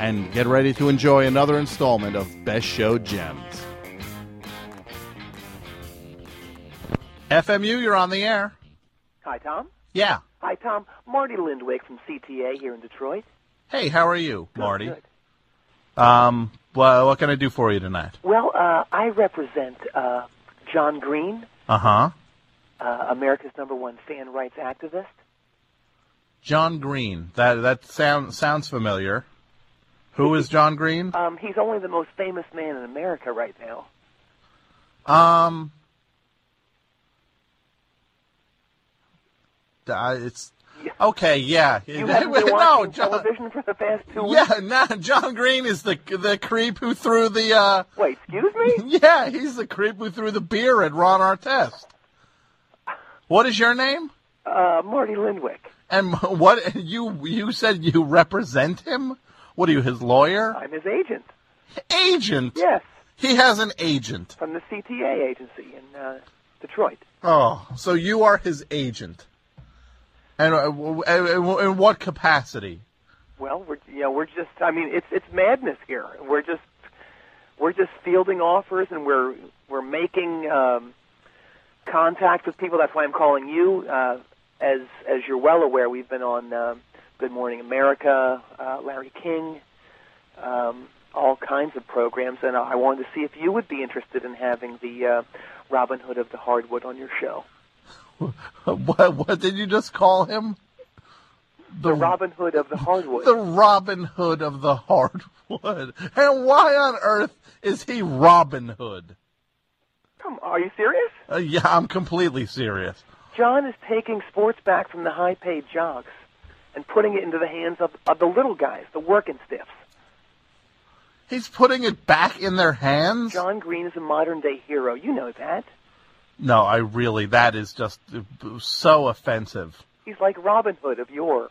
and get ready to enjoy another installment of Best Show Gems. FMU, you're on the air. Hi, Tom. Yeah. Hi, Tom. Marty Lindwick from CTA here in Detroit. Hey, how are you, Good, Marty? good. Um, well, what can I do for you tonight? Well, uh, I represent uh, John Green, Uh huh. uh, America's number one fan rights activist. John Green. That that sound, sounds familiar. Who is John Green? Um, he's only the most famous man in America right now. Um, uh, it's Yeah. okay. Yeah. You haven't been no, John. television for the past two weeks? Yeah, nah, John Green is the the creep who threw the. uh Wait, excuse me? Yeah, he's the creep who threw the beer at Ron Artest. What is your name? Uh, Marty Lindwick. And what you you said you represent him? What are you, his lawyer? I'm his agent. Agent? Yes, He has an agent. from the CTA agency in uh, Detroit. Oh, so you are his agent. And uh, in what capacity? Well, we're you know we're just I mean it's it's madness here. We're just we're just fielding offers and we're we're making um, contact with people. That's why I'm calling you. Uh, as as you're well aware, we've been on uh, Good Morning America, uh, Larry King, um, all kinds of programs, and I wanted to see if you would be interested in having the uh, Robin Hood of the Hardwood on your show. What, what did you just call him? The Robin Hood of the Hardwood. The Robin Hood of the hardwood. And why on earth is he Robin Hood? Come, are you serious? Uh, yeah, I'm completely serious. John is taking sports back from the high-paid jocks and putting it into the hands of, of the little guys, the working stiffs. He's putting it back in their hands? John Green is a modern-day hero. You know that. No, I really, that is just so offensive. He's like Robin Hood of yore.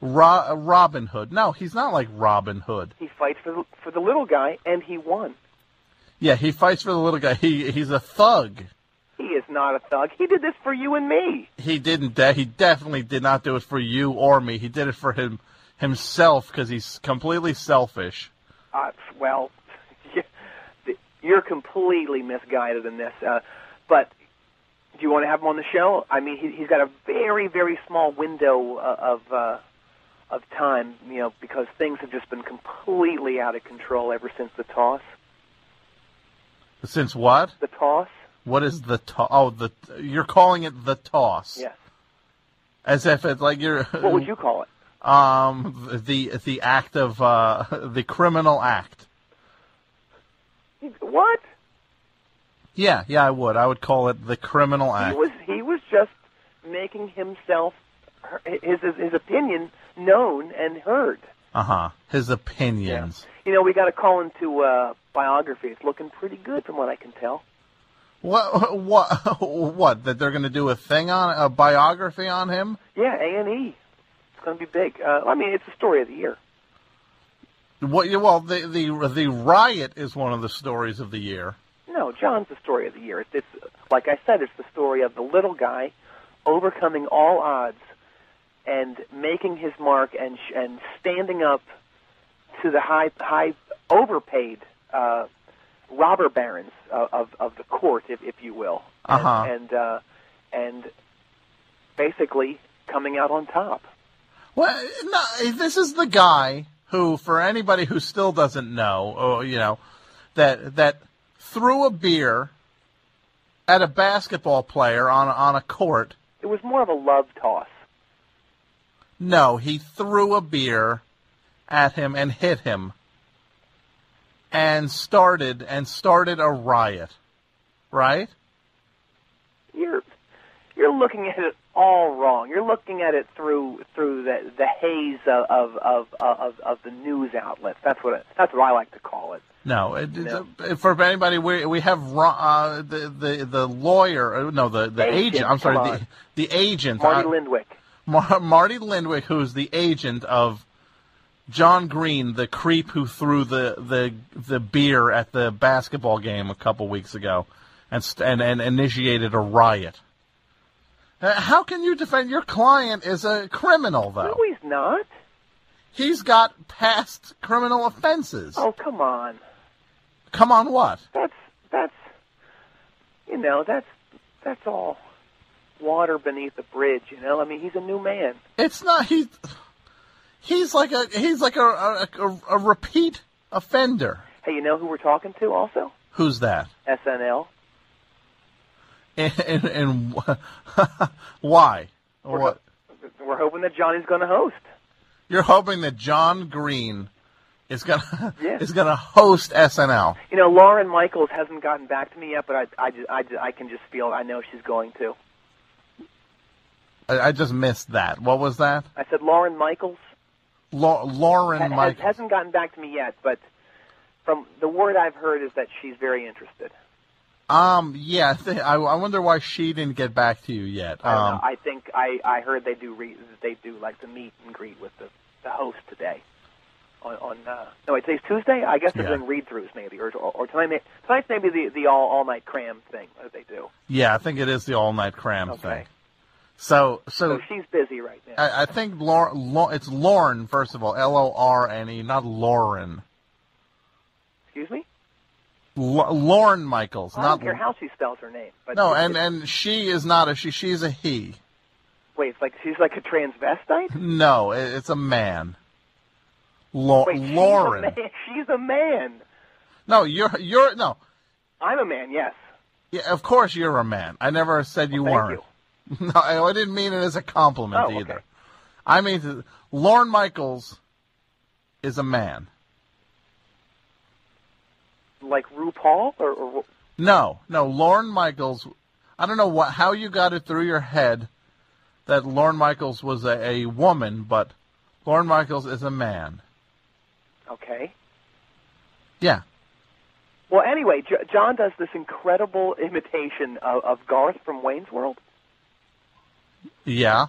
Ro- Robin Hood. No, he's not like Robin Hood. He fights for the, for the little guy, and he won. Yeah, he fights for the little guy. He he's a thug. He is not a thug. He did this for you and me. He didn't. De- he definitely did not do it for you or me. He did it for him himself because he's completely selfish. Uh, well, you're completely misguided in this. Uh, but do you want to have him on the show? I mean, he, he's got a very, very small window uh, of uh, of time, you know, because things have just been completely out of control ever since the toss. Since what? The toss? What is the toss? Oh, the you're calling it the toss, Yes. as if it's like you're. What would you call it? Um, the the act of uh, the criminal act. What? Yeah, yeah, I would. I would call it the criminal act. He was he was just making himself his his, his opinion known and heard. Uh huh. His opinions. Yeah. You know, we got a call into uh, biography. It's looking pretty good from what I can tell. What? What? What? That they're going to do a thing on a biography on him? Yeah, A and E. It's going to be big. Uh, I mean, it's the story of the year. What? Well, the the the riot is one of the stories of the year. No, John's the story of the year. It's, it's like I said, it's the story of the little guy overcoming all odds and making his mark and and standing up to the high high overpaid uh, robber barons of, of of the court, if if you will, and Uh-huh. and, uh, and basically coming out on top. Well, no, this is the guy who, for anybody who still doesn't know, or you know, that that threw a beer at a basketball player on on a court. It was more of a love toss. No, he threw a beer at him and hit him, and started and started a riot. Right? You're you're looking at it all wrong. You're looking at it through through the the haze of of of of, of the news outlets. That's what it, that's what I like to call it. No, it, No. for anybody, we we have uh, the the the lawyer. uh, No, the the Agent, agent. I'm sorry, the the agent. Marty uh, Lindwick. Mar- Marty Lindwick, who's the agent of John Green, the creep who threw the the the beer at the basketball game a couple weeks ago, and and, and initiated a riot. Uh, How can you defend your client is a criminal though? No, he's not. He's got past criminal offenses. Oh, come on. Come on, what? That's that's you know that's that's all water beneath the bridge. You know, I mean, he's a new man. It's not he's he's like a he's like a a, a, a repeat offender. Hey, you know who we're talking to? Also, Who's that? SNL. And, and, and why? Or what? We're hoping that Johnny's going to host. You're hoping that John Green is gonna Yeah. is gonna host SNL. You know, Lauren Michaels hasn't gotten back to me yet, but I, I, just, I, just, I can just feel. I know she's going to. I, I just missed that. What was that? I said Lauren Michaels La- Lauren ha- hasn't gotten back to me yet, but from the word I've heard is that she's very interested. Um, yeah, I, think, I, I wonder why she didn't get back to you yet. I, Um, know. I think I, I heard they do re, they do like the meet and greet with the, the host today. On, on uh, no, wait, today's Tuesday. I guess they're Yeah. doing read throughs maybe, or, or, or tonight. may- Tonight's maybe the the all all night cram thing that they do. yeah, I think it is the all night cram Okay. thing. So, so So she's busy right now. I, I think Lorne, it's Lorne first of all, L O R N E, not Lauren. Excuse me. L- Lauren Michaels, I not don't care how she spells her name. But no, and and she is not a she. She's a he. wait, it's like she's like a transvestite. No, it, it's a man. La- Wait, she's a Lauren. man. She's a man. No, you're you're no. I'm a man. Yes. Yeah, of course you're a man. I never said you Thank weren't. No, I didn't mean it as a compliment Oh, okay. either. I mean, Lauren Michaels is a man. Like RuPaul or, or No, no, Lauren Michaels. I don't know what how you got it through your head that Lauren Michaels was a, a woman, but Lauren Michaels is a man. okay. Yeah. Well, anyway, J- John does this incredible imitation of, of Garth from Wayne's World. Yeah.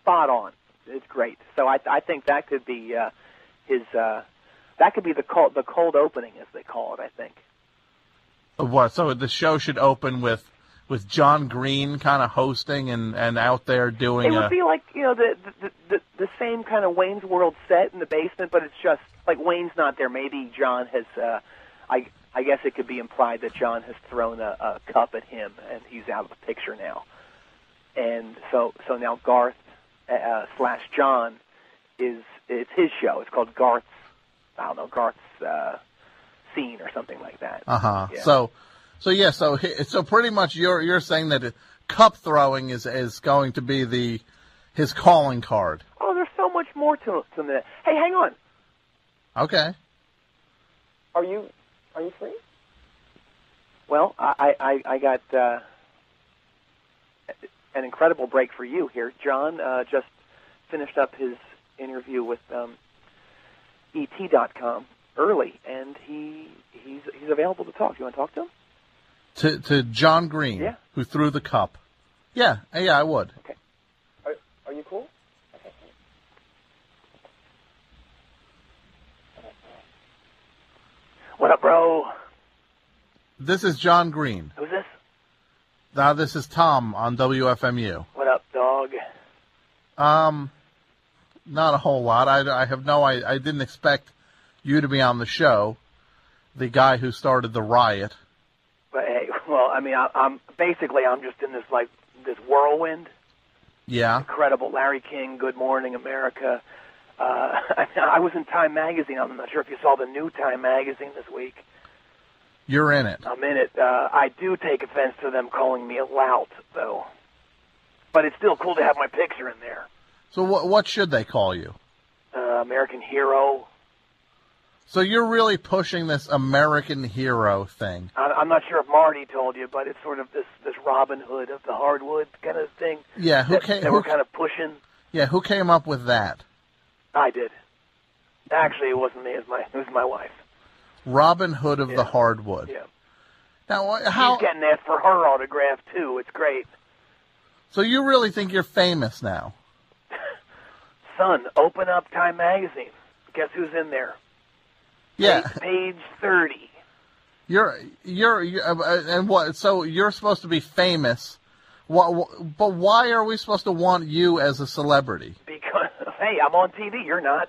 Spot on. It's great. So I, I think that could be uh, his. Uh, that could be the cold, the cold opening, as they call it. I think. What? So the show should open with with John Green kind of hosting and and out there doing It a. would be like you know the the, the the same kind of Wayne's World set in the basement, but it's just like Wayne's not there. Maybe John has. Uh, I I guess it could be implied that John has thrown a, a cup at him, and he's out of the picture now. And so so now Garth uh, slash John is it's his show. It's called Garth's. I don't know Garth's uh, scene or something like that. Uh huh. Yeah. So, so yeah. So so pretty much you're you're saying that cup throwing is is going to be the his calling card. Oh, there's so much more to to that. Hey, hang on. Okay. Are you are you free? Well, I I, I got uh, an incredible break for you here. John uh, just finished up his interview with um, ET.com early, and he he's he's available to talk. You want to talk to him? To to John Green, Yeah. who threw the cup. Yeah. Yeah, I would. Are, are you cool? What up, bro? This is John Green. Who's this? Now this is Tom on WFMU. What up, dog? Um, not a whole lot. I, I have no. I, I didn't expect you to be on the show. The guy who started the riot. But hey, well, I mean, I, I'm basically I'm just in this like this whirlwind. Yeah. Incredible, Larry King, Good Morning America. Uh, I, mean, I was in Time Magazine. I'm not sure if you saw the new Time Magazine this week. You're in it. I'm in it. Uh, I do take offense to them calling me a lout, though. But it's still cool to have my picture in there. So what what should they call you? Uh, American hero. So you're really pushing this American hero thing. I, I'm not sure if Marty told you, but it's sort of this this Robin Hood of the hardwood kind of thing. Yeah, who that, came? that Who, we're kind of pushing. yeah, who came up with that? I did. Actually, it wasn't me. It was my it was my wife. Robin Hood of Yeah. the hardwood. Yeah. Now, how? She's getting that for her autograph too. It's great. So you really think you're famous now? Son, open up Time Magazine. Guess who's in there? Yeah, Page, page thirty. you're you're, you uh, and what? So you're supposed to be famous. What, but why are we supposed to want you as a celebrity? Because hey, I'm on TV. You're not.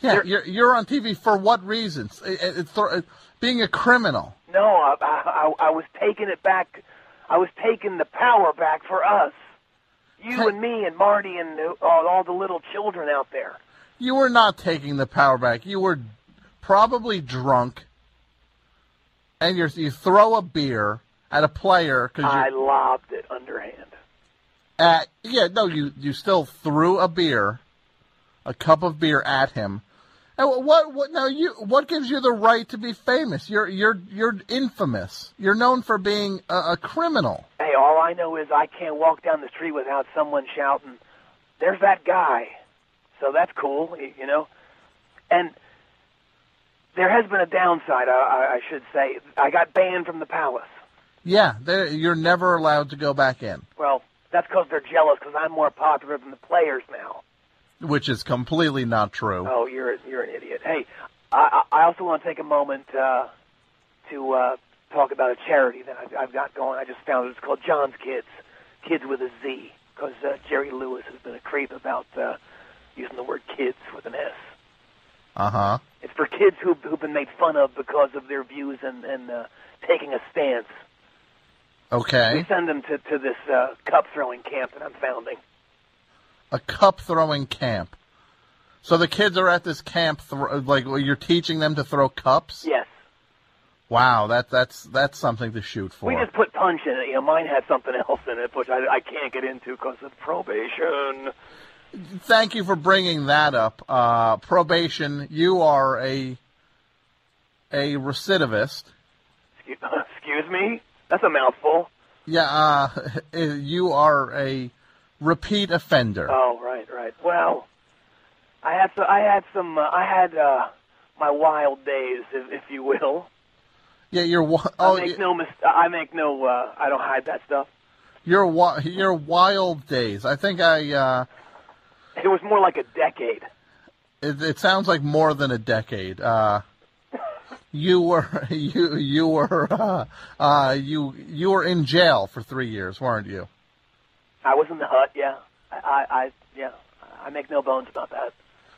Yeah, You're- you're you're on TV for what reasons? It, it, thro- being a criminal. No, I, I, I was taking it back. I was taking the power back for us. You and me and Marty and uh, all, all the little children out there. You were not taking the power back. You were probably drunk, and you you throw a beer at a player because I lobbed it underhand. at yeah no you you still threw a beer, a cup of beer at him. Wh- what what now you what gives you the right to be famous? You're you're you're infamous. You're known for being a, a criminal. Hey, all I know is I can't walk down the street without someone shouting, "There's that guy." So that's cool, you know. And there has been a downside, I, I, should say. I got banned from the palace. Yeah, you're never allowed to go back in, Well, that's because they're jealous because I'm more popular than the players now. Which is completely not true. Oh, you're you're an idiot. Hey, I, I also want to take a moment uh, to uh, talk about a charity that I've, I've got going. I just found it. It's called John's Kids, Kids with a Z, because uh, Jerry Lewis has been a creep about uh, using the word kids with an S. Uh huh. It's for kids who, who've been made fun of because of their views and, and uh, taking a stance. Okay. We send them to, to this uh, cup throwing camp that I'm founding. A cup throwing camp. So the kids are at this camp, thro- like you're teaching them to throw cups. Yes. Wow, that that's that's something to shoot for. We just put punch in it. You know, mine had something else in it, which I, I can't get into because of probation. Thank you for bringing that up. Uh, probation. You are a a recidivist. Excuse, excuse me? That's a mouthful. Yeah. Uh, you are a repeat offender. Oh, right, right. Well, I had some, I had some, uh, I had uh, my wild days, if, if you will. yeah. You're. wi- I Oh, make y- no mis- I make no. Uh, I don't hide that stuff. your wi- your wild days. I think I. Uh, It was more like a decade. It, it sounds like more than a decade. Uh, you were you you were uh, uh, you you were in jail for three years, weren't you? I was in the hut. Yeah, I, I, I yeah, I make no bones about that.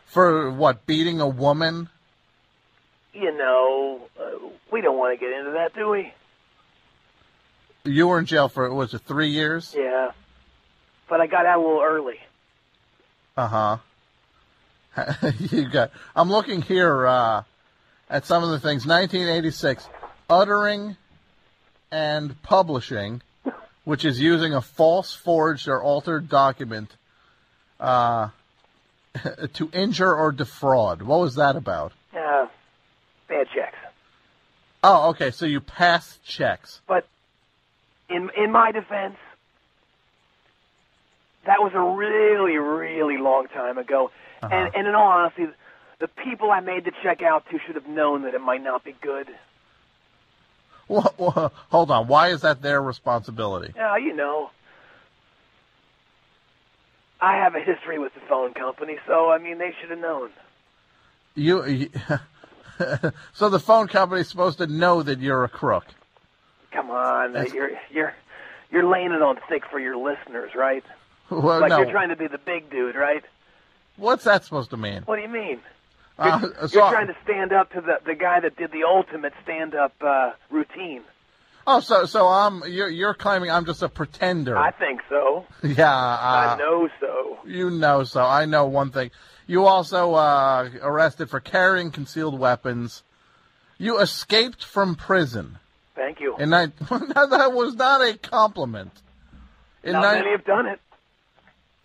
For what? Beating a woman? You know, uh, we don't want to get into that, do we? You were in jail for was it three years? Yeah, but I got out a little early. Uh huh. you got. I'm looking here uh, at some of the things. 1986, uttering and publishing, which is using a false, forged, or altered document uh, to injure or defraud. What was that about? Uh, bad checks. Oh, okay. So you passed checks. But in in my defense, that was a really, really long time ago. Uh-huh. And and in all honesty, the people I made the check out to should have known that it might not be good. Wha- wha- hold on. Why is that their responsibility? Yeah, you know. I have a history with the phone company, so I mean they should have known. You. you so the phone company's supposed to know that you're a crook. Come on, That's- you're you're you're laying it on thick for your listeners, right? Well, Like no. you're trying to be the big dude, right? What's that supposed to mean? What do you mean? Uh, You're so- trying to stand up to the the guy that did the ultimate stand up uh, routine. Oh, so so I'm you're you're claiming I'm just a pretender. I think so. yeah, uh, I know so. You know so. I know one thing. You also uh, arrested for carrying concealed weapons. You escaped from prison. Thank you. And that that was not a compliment. In Not nine- many have done it.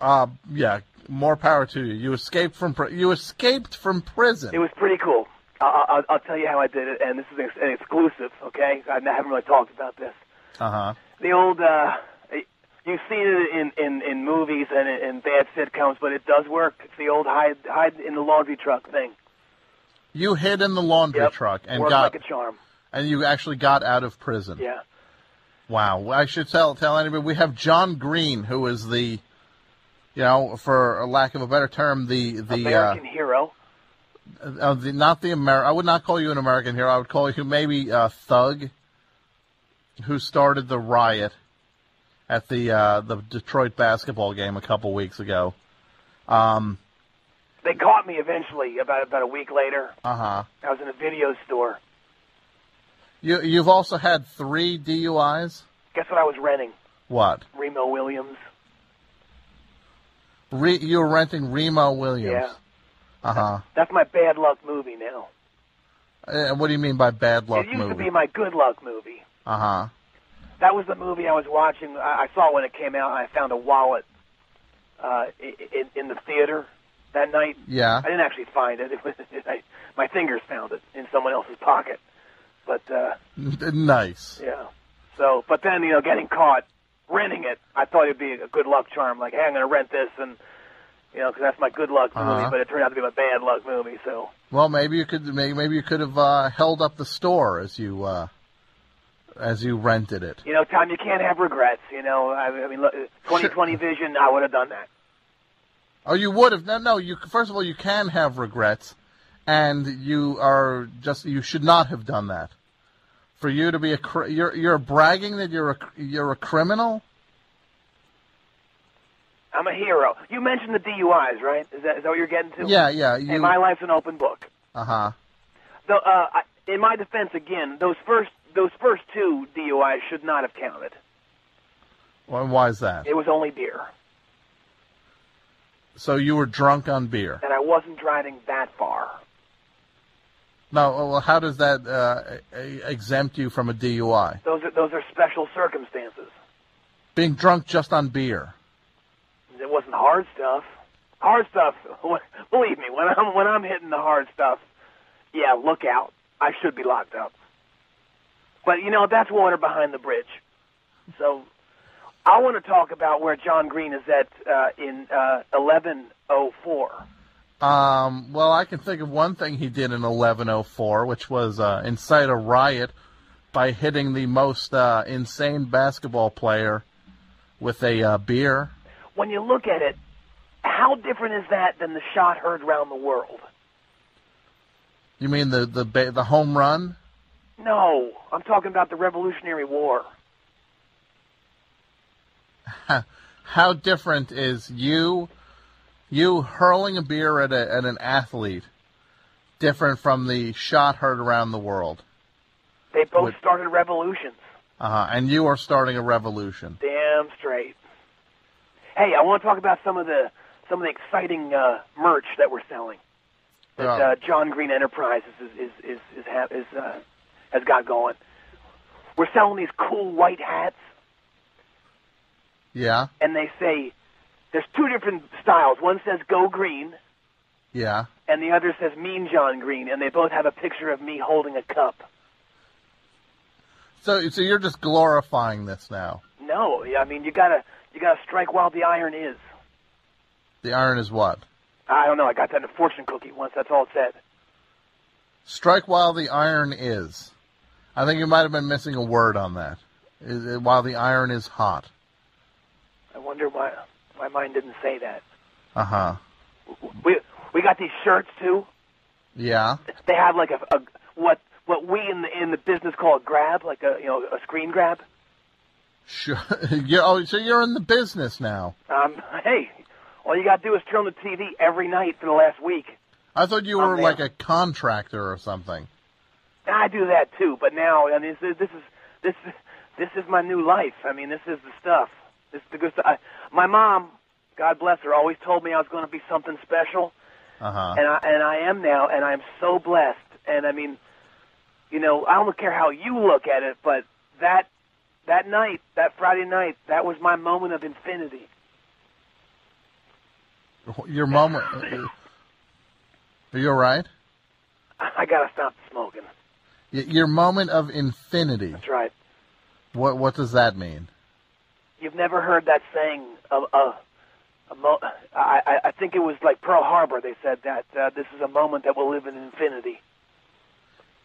uh, yeah, More power to you. You escaped from pri- you escaped from prison. It was pretty cool. I'll, I'll, I'll tell you how I did it, and this is an exclusive. Okay, I haven't really talked about this. Uh huh. The old, uh, you've seen it in in, in movies and in, in bad sitcoms, but it does work. It's the old hide hide in the laundry truck thing. You hid in the laundry Yep. truck and Worked got like a charm. and you actually got out of prison. Yeah. Wow. I should tell tell anybody we have John Green, who is the, you know, for lack of a better term, the the American hero. uh, uh, the not the Amer. I would not call you an American hero. I would call you maybe a thug, who started the riot at the uh, the Detroit basketball game a couple weeks ago. Um. They caught me eventually about about a week later. Uh huh. I was in a video store. You you've also had three DUIs. Guess what I was renting? What? Remo Williams. Re, you were renting Remo Williams. Yeah. Uh huh. That's my bad luck movie now. Uh, what do you mean by bad luck movie? it used movie? to be my good luck movie. Uh huh. That was the movie I was watching. I I saw when it came out, and I found a wallet uh, in, in the theater that night. Yeah. I didn't actually find it. it was, I, my fingers found it in someone else's pocket. But uh, nice. yeah. So, but then you know, getting caught renting it, I thought it'd be a good luck charm. Like, hey, I'm going to rent this, and you know, because that's my good luck movie. Uh-huh. But it turned out to be my bad luck movie. So, Well, maybe you could maybe, maybe you could have uh, held up the store as you uh, as you rented it. you know, Tom, you can't have regrets. You know, I, I mean, look, 2020 vision, I would have done that. Oh, you would have. No, no. You first of all, you can have regrets, and you are just you should not have done that. For you to be a you're you're bragging that you're a you're a criminal. I'm a hero. You mentioned the DUIs, right? Is that, is that what you're getting to? Yeah, yeah. You. my life's an open book. Uh huh. So, uh, I, in my defense, again, those first those first two DUIs should not have counted. Well, why is that? It was only beer, So you were drunk on beer. and I wasn't driving that far. No. Well, how does that uh, exempt you from a DUI? Those are those are special circumstances. Being drunk just on beer. It wasn't hard stuff. Hard stuff. Believe me, when I'm when I'm hitting the hard stuff, yeah, look out. I should be locked up. But you know that's water behind the bridge. So I want to talk about where John Green is at uh, in uh, 1104. Um, well, I can think of one thing he did in 1104, which was uh, incite a riot by hitting the most uh, insane basketball player with a uh, beer. When you look at it, how different is that than the shot heard around the world? You mean the the the home run? No, I'm talking about the Revolutionary War. How different is you you hurling a beer at a, at an athlete different from the shot heard around the world? They both What- started revolutions. Uh-huh. And you are starting a revolution. Damn straight. Hey, I want to talk about some of the some of the exciting uh, merch that we're selling. That uh, John Green Enterprises is is is is, ha- is uh, has got going. We're selling these cool white hats, Yeah, and they say there's two different styles. One says "Go Green," yeah. and the other says "Mean John Green," and they both have a picture of me holding a cup. So so you're just glorifying this now. No, I mean you gotta you gotta strike while the iron is. The iron is what? I don't know. I got that in a fortune cookie once. That's all it said. Strike while the iron is. I think you might have been missing a word on that. Is while the iron is hot. I wonder why my mind didn't say that. Uh huh. We we got these shirts too. Yeah. They have like a, a what what we in the in the business call a grab, like a you know a screen grab. Sure. you're, oh, so you're in the business now. Um, hey, all you got to do is turn on the TV every night for the last week. I thought you were like a contractor or something. I do that too, but now I mean this, this is this is this is my new life. I mean this is the stuff. This is the good stuff. I, my mom, God bless her, always told me I was going to be something special. Uh huh. and I and I am now, and I am so blessed. And I mean, you know, I don't care how you look at it, but that that night, that Friday night, that was my moment of infinity. your moment. Are you all right? I gotta stop smoking. Your moment of infinity. That's right. What what does that mean? You've never heard that saying? A, a, a mo- I, I I think it was like Pearl Harbor. They said that uh, this is a moment that will live in infinity.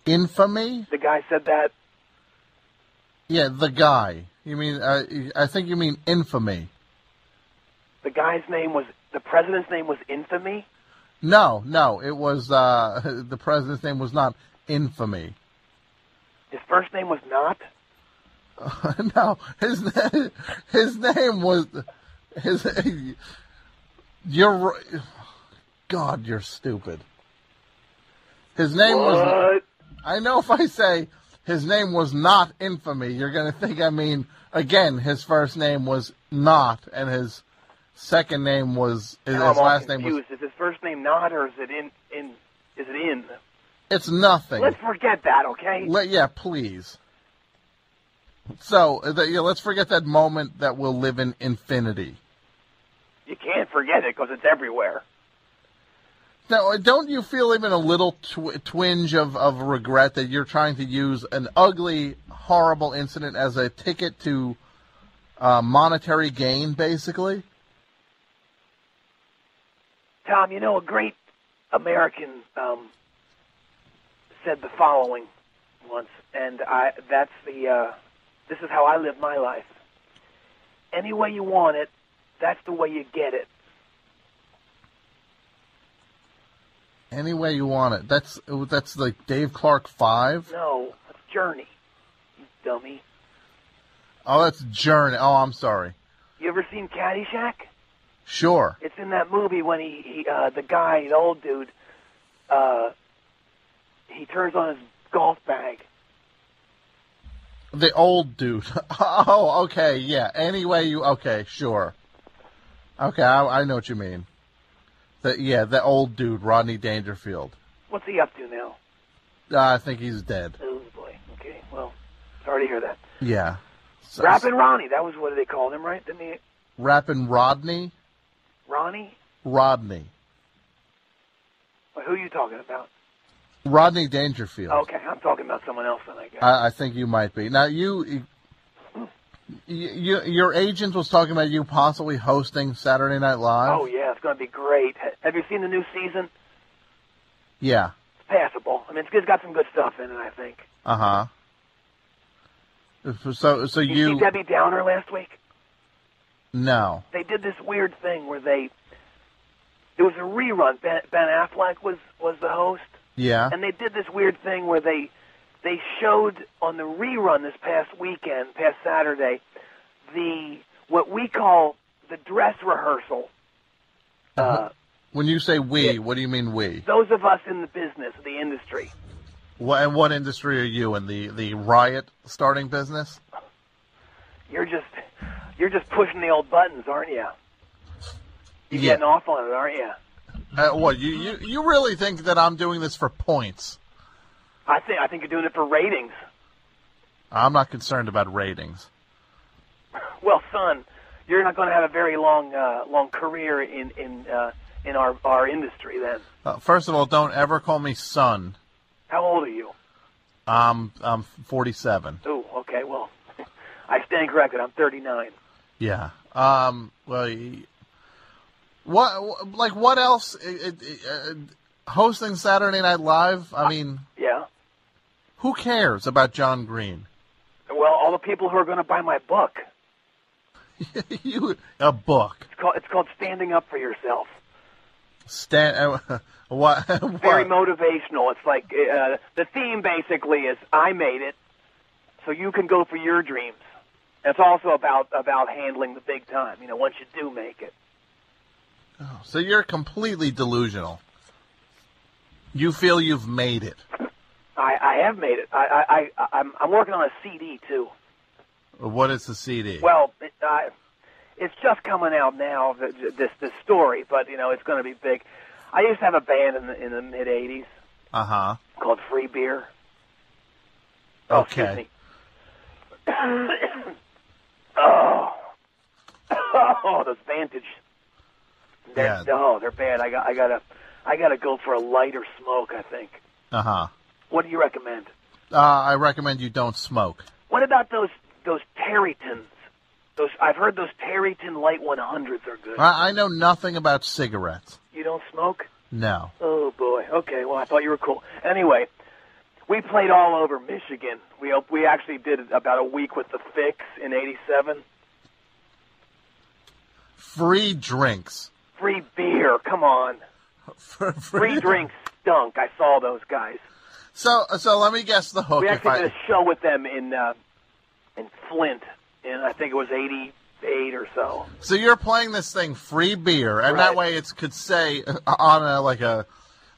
Infamy? The guy said that. Yeah, the guy. You mean? Uh, I think you mean infamy. The guy's name was the president's name was infamy. No, no, it was uh, the president's name was not infamy. His first name was not. no, his name, his name was his. You're God, you're stupid. His name was. What? I know if I say his name was not infamy, you're going to think I mean again. His first name was not, and his second name was his, his last name was. Is his first name not or is it in in? Is it in? It's nothing. Let's forget that, okay? Let, yeah, please. So, the, yeah, let's forget that moment that will live in infinity. You can't forget it because it's everywhere. Now, don't you feel even a little tw- twinge of, of regret that you're trying to use an ugly, horrible incident as a ticket to uh, monetary gain, basically? Tom, you know, a great American um, said the following once, and I that's the uh, this is how I live my life. Any way you want it, that's the way you get it. Any way you want it. That's that's like Dave Clark Five. No, that's Journey, you dummy. Oh, that's Journey. Oh, I'm sorry. You ever seen Caddyshack? Sure. It's in that movie when he, he uh, the guy, the old dude, uh, he turns on his golf bag. The old dude. Oh, okay, yeah. Anyway, you okay? Sure. Okay, I, I know what you mean. The yeah, the old dude, Rodney Dangerfield. What's he up to now? Uh, I think he's dead. Oh boy. Okay. Well, sorry to hear that. Yeah. So, Rappin' Ronnie. That was what they called him, right? Didn't he? Rappin' Rodney. Ronnie. Rodney. Well, who are you talking about? Rodney Dangerfield. Okay, I'm talking about someone else. Then I guess. I, I think you might be. Now you, you, you, your agent was talking about you possibly hosting Saturday Night Live. oh yeah, it's going to be great. Have you seen the new season? Yeah. It's passable. I mean, it's, it's got some good stuff in it. I think. Uh huh. So so You, you see Debbie Downer last week? no. They did this weird thing where they. It was a rerun. Ben, ben Affleck was was the host. Yeah. and they did this weird thing where they they showed on the rerun this past weekend, past Saturday, the what we call the dress rehearsal. Uh, When you say we, Yeah. what do you mean we? those of us in the business, the industry. What, and what industry are you in? The the riot starting business? You're just you're just pushing the old buttons, aren't you? You're Yeah. getting off on it, aren't you? Uh, what you, you you really think that I'm doing this for points? I think I think you're doing it for ratings. I'm not concerned about ratings. Well, son, you're not going to have a very long uh, long career in in uh, in our our industry then. Uh, first of all, don't ever call me son. How old are you? I'm I'm 47. Oh, okay. Well, I stand corrected. I'm 39. Yeah. Um. Well, what like what else? It, it, uh, hosting Saturday Night Live. I mean, Yeah. who cares about John Green? Well, all the people who are going to buy my book. you a book. It's called it's called Standing Up for Yourself. Stand. Uh, what? Very motivational. It's like uh, the theme basically is I made it, so you can go for your dreams. It's also about about handling the big time. You know, once you do make it. So you're completely delusional. You feel you've made it. I, I have made it. I, I, I I'm I'm working on a CD too. What is the CD? Well, it, uh, it's just coming out now. th- th- This this story, but you know it's going to be big. I used to have a band in the in the mid '80s Uh huh. called Free Beer. Oh, Okay. oh, oh, those Vantage They're, Yeah. Oh, they're bad. I got I gotta I gotta go for a lighter smoke. I think. Uh huh. What do you recommend? Uh, I recommend you don't smoke. What about those those Tareytons? Those I've heard those Tareyton Light 100s are good. I, I know nothing about cigarettes. You don't smoke? No. Oh boy. Okay. Well, I thought you were cool. Anyway, we played all over Michigan. We we actually did about a week with the Fix in '87. Free drinks. Free beer. Come on. Free, Free drinks stunk. I saw those guys. So, so let me guess the hook. We actually did a show with them in uh, in Flint, and I think it was '88 or so. so you're playing this thing free beer, and Right. that way it could say uh, on a like a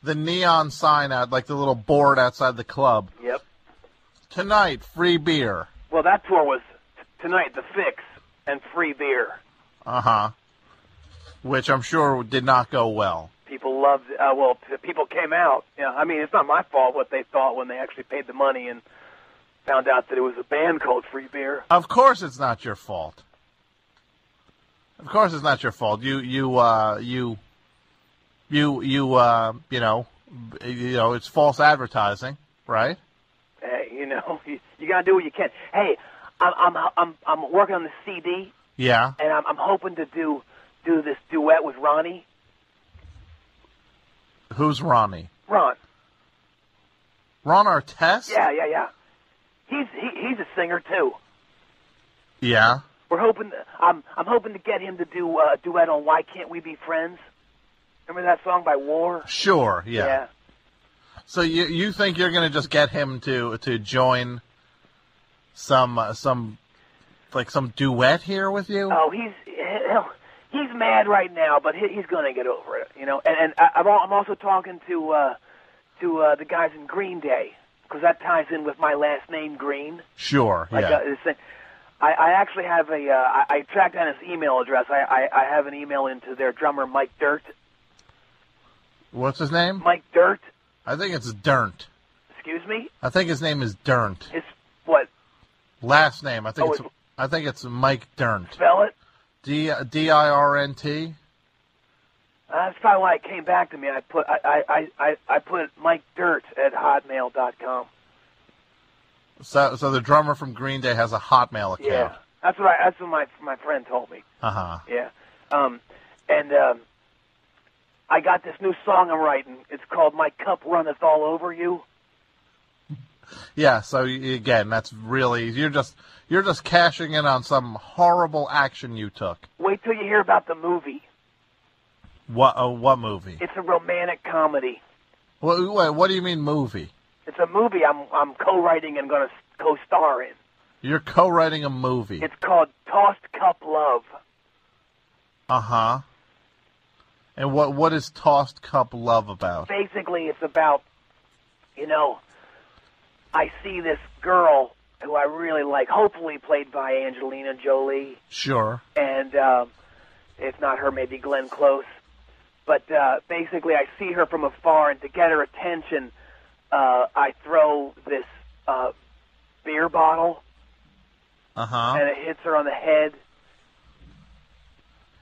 the neon sign out, like the little board outside the club. Yep. Tonight, free beer. Well, that tour was t- tonight. The Fix and free beer. Uh huh. Which I'm sure did not go well. People loved. Uh, well, people came out. I mean, it's not my fault what they thought when they actually paid the money and found out that it was a band called Free Beer. Of course, it's not your fault. Of course, it's not your fault. You, you, uh, you, you, you, uh, you know, you know, it's false advertising, right? Hey, you know, you, you gotta do what you can. Hey, I'm I'm I'm I'm working on the CD, Yeah. and I'm I'm hoping to do do this duet with Ronnie. Who's Ronnie? Ron. Ron Artest? Yeah, yeah, yeah. He's he, he's a singer too. Yeah. We're hoping. To, I'm I'm hoping to get him to do uh, a duet on "Why Can't We Be Friends." Remember that song by War? Sure. Yeah. So you you think you're gonna just get him to to join some uh, some like some duet here with you? Oh, he's he'll, he's mad right now, but he, he's going to get over it. You know. And, and I, I'm al- I'm also talking to uh, to uh, the guys in Green Day because that ties in with my last name Green. Sure. Like yeah. uh, this thing. I, I actually have a. Uh, I, I tracked down his email address. I, I I have an email into their drummer Mike Dirt. What's his name? Mike Dirt. I think it's Durnt. Excuse me. I think his name is Durnt. His what? Last name. I think Oh, it's it's- I think it's Mike Durnt. Spell it. D D I R N T. Uh, that's probably why it came back to me. I put I I I, I I put Mike Dirt at hotmail.com. So so the drummer from Green Day has a Hotmail account. Yeah, that's what I, that's what my my friend told me. Uh huh. Yeah, um, and um, I got this new song I'm writing. It's called "My Cup Runneth All Over You." Yeah. So again, that's really you're just you're just cashing in on some horrible action you took. Wait till you hear about the movie. What uh, what movie? It's a romantic comedy. What, what what do you mean movie? It's a movie I'm I'm co-writing and going to co-star in. You're co-writing a movie. It's called Tossed Cup Love. Uh huh. And what what is Tossed Cup Love about? basically it's about you know I see this girl who I really like, hopefully played by Angelina Jolie, Sure. and um, if not her, maybe Glenn Close. But uh, basically, I see her from afar, and to get her attention, uh, I throw this uh, beer bottle, Uh huh. and it hits her on the head.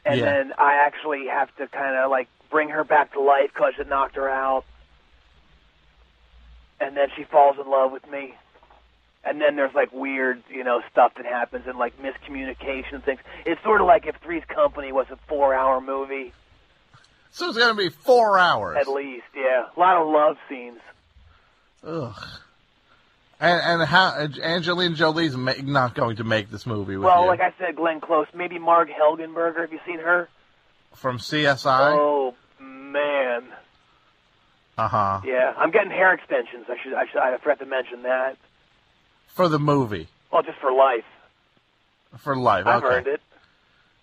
And Yeah. then I actually have to kind of like bring her back to life because it knocked her out. And then she falls in love with me. And then there's like weird, you know, stuff that happens and like miscommunication things. It's sort of like if Three's Company was a four-hour movie, So it's gonna be four hours. at least. Yeah, a lot of love scenes. Ugh. And and how Angelina Jolie's not going to make this movie Well, you like I said, Glenn Close, maybe Marg Helgenberger. Have you seen her? from CSI. Oh man, Uh huh. yeah. I'm getting hair extensions. I should, I should, I forgot to mention that. For the movie, Well, just for life. for life. I've okay. earned it.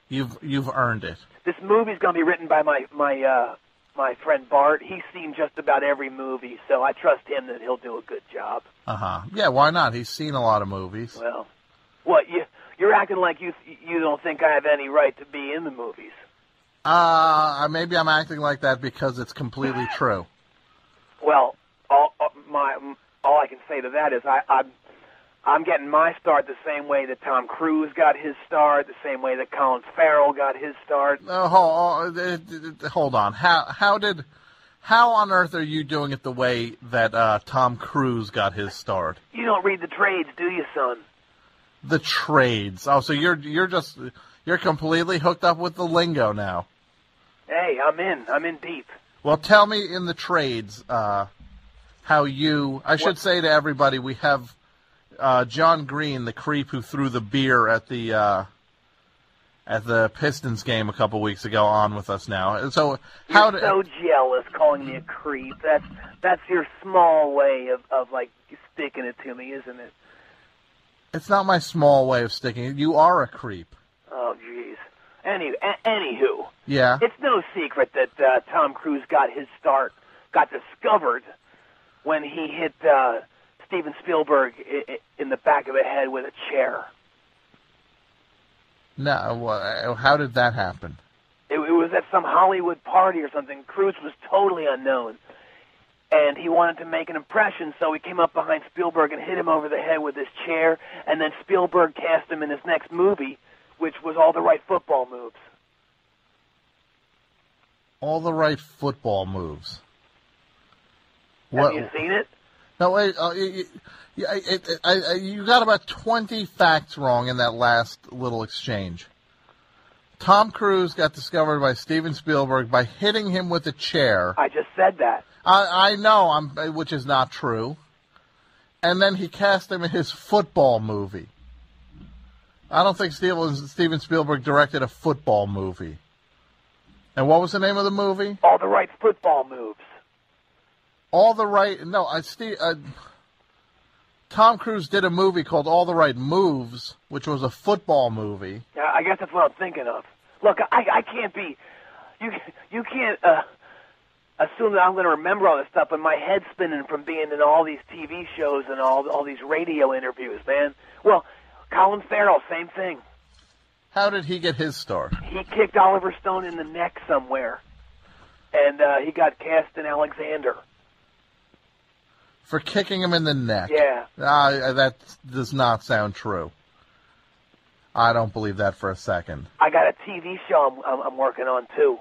You've you've earned it. This movie's going to be written by my my uh, my friend Bart. He's seen just about every movie, so I trust him that he'll do a good job. Uh huh. Yeah. Why not? He's seen a lot of movies. Well, what you you're acting like you you don't think I have any right to be in the movies? Uh, maybe I'm acting like that because it's completely true. Well, all my all I can say to that is I I'm I'm getting my start the same way that Tom Cruise got his start, the same way that Colin Farrell got his start. Uh, hold, uh, uh, hold on. How how did how on earth are you doing it the way that uh, Tom Cruise got his start? You don't read the trades, do you, son? The trades. Oh, so you're you're just you're completely hooked up with the lingo now. Hey, I'm in. I'm in deep. Well, tell me in the trades uh, how you. I should What- say to everybody, we have uh, John Green, the creep who threw the beer at the uh, at the Pistons game a couple weeks ago, on with us now. And So how You're do so jealous calling me a creep. That's that's your small way of of like sticking it to me, isn't it? it's not my small way of sticking it. You are a creep. Oh, jeez. Any a- anywho, Yeah. it's no secret that uh, Tom Cruise got his start, got discovered when he hit uh, Steven Spielberg i- i- in the back of the head with a chair. No. wha- How did that happen? It, it was at some Hollywood party or something. Cruise was totally unknown. And he wanted to make an impression, so he came up behind Spielberg and hit him over the head with his chair. And then Spielberg cast him in his next movie, which was All the Right Football Moves. All the right football moves. Have you seen it? No, wait. Uh, you, you, I- it, it, I, I, you got about 20 facts wrong in that last little exchange. Tom Cruise got discovered by Steven Spielberg by hitting him with a chair. I just said that. I, I know, I'm, which is not true. And then he cast him in his football movie. I don't think Steven, Steven Spielberg directed a football movie. And what was the name of the movie? All the Right Football Moves. All the right. No, I Steve. Uh, Tom Cruise did a movie called All the Right Moves, which was a football movie. Yeah, I guess that's what I'm thinking of. Look, I I can't be you you can't uh assume that I'm going to remember all this stuff, but my head's spinning from being in all these TV shows and all all these radio interviews, man. Well, Colin Farrell, same thing. How did he get his start? He kicked Oliver Stone in the neck somewhere, and uh, he got cast in Alexander. For kicking him in the neck. Yeah. Uh, that does not sound true. I don't believe that for a second. I got a TV show I'm, I'm, I'm working on too.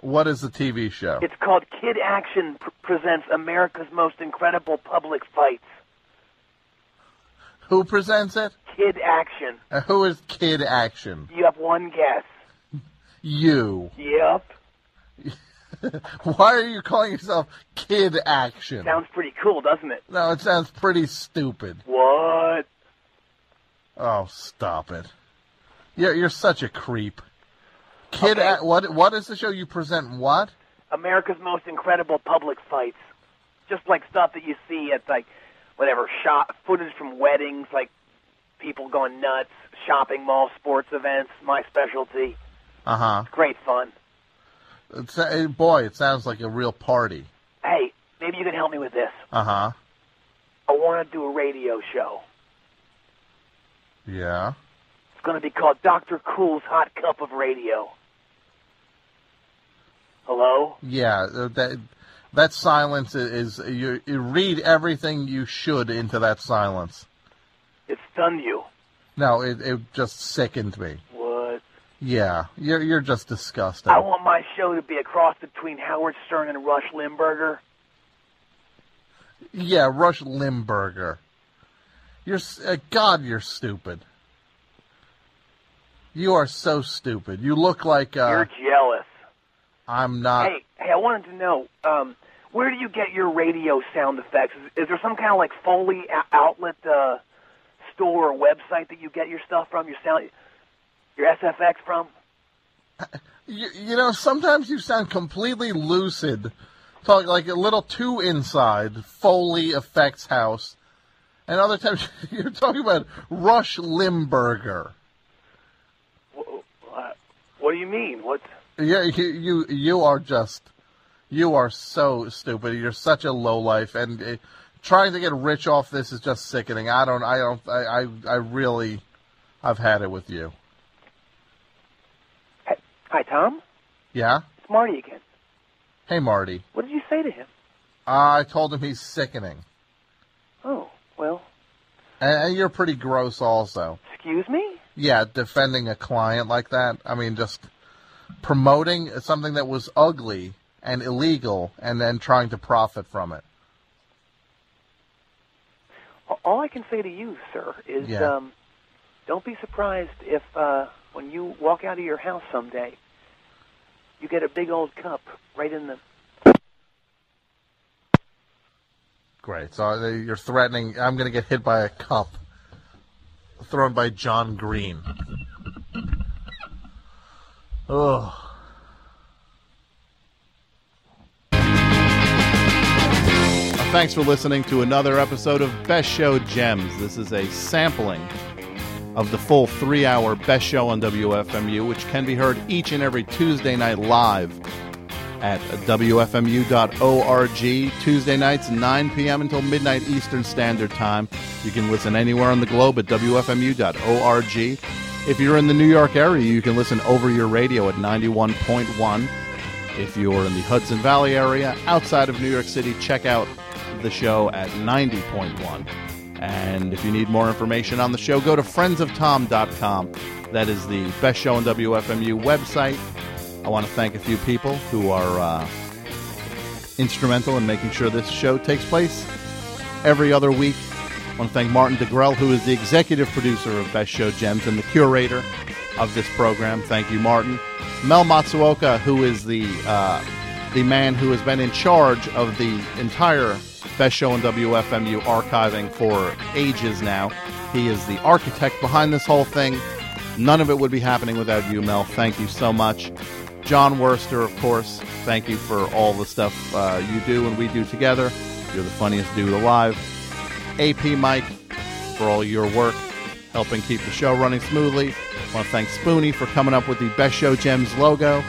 What is the TV show? It's called Kid Action pr- presents America's most incredible public fights. Who presents it? Kid Action. Uh, who is Kid Action? You have one guess. You. Yep. Why are you calling yourself Kid Action? Sounds pretty cool, doesn't it? No, it sounds pretty stupid. What? Oh, stop it. You're, you're such a creep. Kid, Okay. A- what what is the show you present? What? America's most incredible public fights. Just like stuff that you see at like whatever shot footage from weddings, like people going nuts, shopping mall, sports events. My specialty. Uh huh. Great fun. It's, uh, boy, it sounds like a real party. Hey, maybe you can help me with this. Uh huh. I want to do a radio show. Yeah. It's going to be called Dr. Cool's Hot Cup of Radio. Hello? Yeah. uh, That that silence is, is you, you read everything you should into that silence. It stunned you. No, it it just sickened me. What? Yeah, you're you're just disgusting. I want my show to be a cross between Howard Stern and Rush Limburger. Yeah, Rush Limburger. You're uh, God. You're stupid. You are so stupid. You look like uh, You're jealous. I'm not. hey, hey, I wanted to know, um, where do you get your radio sound effects? Is, is there some kind of like Foley outlet uh, store or website that you get your stuff from? Your sound, your SFX from? You, you know, sometimes you sound completely lucid, talk like a little too inside Foley Effects House, and other times you're talking about Rush Limburger. Uh, What do you mean? What? Yeah, you, you you are just you are so stupid. You're such a low life, and uh, trying to get rich off this is just sickening. I don't, I don't, I, I, I really, I've had it with you. Hey, hi, Tom. Yeah. It's Marty again. Hey, Marty. What did you say to him? I told him he's sickening. Oh, well, And, and you're pretty gross, also. Excuse me? Yeah, defending a client like that. I mean, just promoting something that was ugly and illegal, and then trying to profit from it. All I can say to you, sir, is Yeah. um, don't be surprised if uh, when you walk out of your house someday, you get a big old cup right in the. Great. So uh, you're threatening. I'm going to get hit by a cup thrown by John Green. Ugh. Thanks for listening to another episode of Best Show Gems. This is a sampling of the full three hour Best Show on WFMU, which can be heard each and every Tuesday night live at WFMU.org. Tuesday nights, 9 p.m. until midnight Eastern Standard Time. You can listen anywhere on the globe at WFMU.org. If you're in the New York area, you can listen over your radio at 91.1. If you're in the Hudson Valley area, outside of New York City, check out the show at 90.1. And if you need more information on the show, go to friendsoftom.com. That is the best show on WFMU website. I want to thank a few people who are uh, instrumental in making sure this show takes place every other week. I want to thank Martin DeGrell, who is the executive producer of Best Show Gems and the curator of this program. Thank you, Martin. Mel Matsuoka, who is the uh, the man who has been in charge of the entire Best Show and WFMU archiving for ages now. He is the architect behind this whole thing. None of it would be happening without you, Mel. Thank you so much. Jon Wurster, of course, thank you for all the stuff uh, you do and we do together. You're the funniest dude alive. AP Mike for all your work helping keep the show running smoothly. I want to thank Spoonie for coming up with the Best Show Gems logo.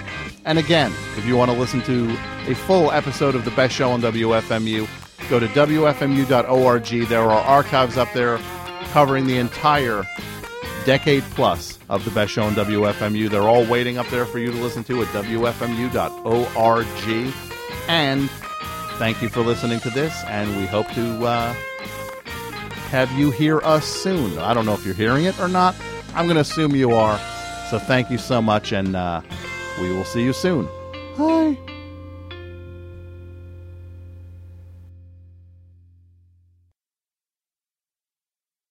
And again, if you want to listen to a full episode of the Best Show on WFMU, go to WFMU.org. There are archives up there covering the entire decade plus of the best show on WFMU. They're all waiting up there for you to listen to at WFMU.org. And thank you for listening to this, and we hope to uh, have you hear us soon. I don't know if you're hearing it or not. I'm going to assume you are. So thank you so much, and uh, we will see you soon. Bye.